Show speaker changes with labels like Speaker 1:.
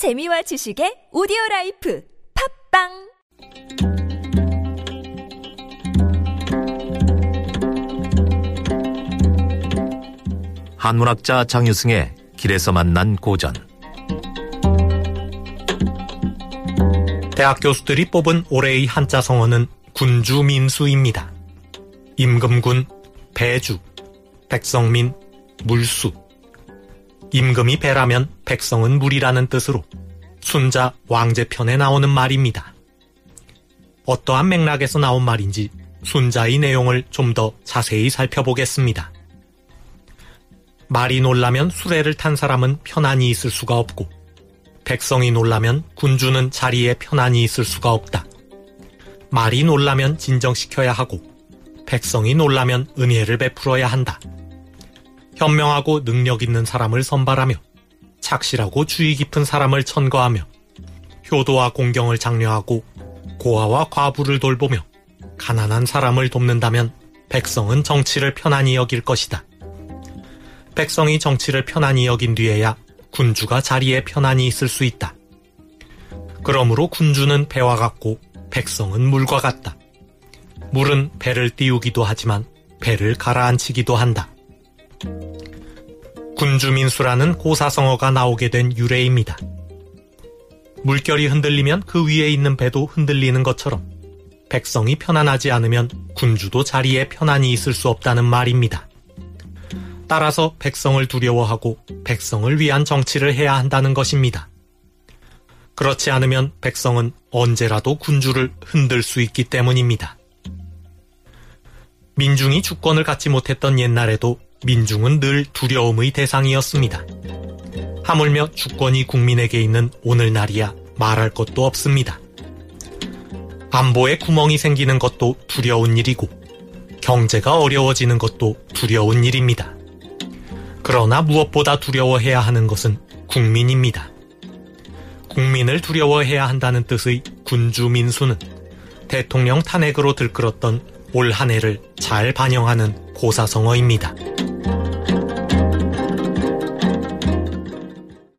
Speaker 1: 재미와 지식의 오디오 라이프 팟빵
Speaker 2: 한문학자 장유승의 길에서 만난 고전
Speaker 3: 대학 교수들이 뽑은 올해의 한자 성어는 군주민수입니다. 임금군, 배주, 백성민, 물수. 임금이 배라면 백성은 물이라는 뜻으로 순자 왕제편에 나오는 말입니다. 어떠한 맥락에서 나온 말인지 순자의 내용을 좀 더 자세히 살펴보겠습니다. 말이 놀라면 수레를 탄 사람은 편안히 있을 수가 없고 백성이 놀라면 군주는 자리에 편안히 있을 수가 없다. 말이 놀라면 진정시켜야 하고 백성이 놀라면 은혜를 베풀어야 한다. 현명하고 능력 있는 사람을 선발하며 착실하고 주의 깊은 사람을 천거하며 효도와 공경을 장려하고 고아와 과부를 돌보며 가난한 사람을 돕는다면 백성은 정치를 편안히 여길 것이다. 백성이 정치를 편안히 여긴 뒤에야 군주가 자리에 편안히 있을 수 있다. 그러므로 군주는 배와 같고 백성은 물과 같다. 물은 배를 띄우기도 하지만 배를 가라앉히기도 한다. 군주민수라는 고사성어가 나오게 된 유래입니다. 물결이 흔들리면 그 위에 있는 배도 흔들리는 것처럼 백성이 편안하지 않으면 군주도 자리에 편안히 있을 수 없다는 말입니다. 따라서 백성을 두려워하고 백성을 위한 정치를 해야 한다는 것입니다. 그렇지 않으면 백성은 언제라도 군주를 흔들 수 있기 때문입니다. 민중이 주권을 갖지 못했던 옛날에도 민중은 늘 두려움의 대상이었습니다. 하물며 주권이 국민에게 있는 오늘날이야 말할 것도 없습니다. 안보에 구멍이 생기는 것도 두려운 일이고 경제가 어려워지는 것도 두려운 일입니다. 그러나 무엇보다 두려워해야 하는 것은 국민입니다. 국민을 두려워해야 한다는 뜻의 군주민수는 대통령 탄핵으로 들끓었던 올 한 해를 잘 반영하는 고사성어입니다.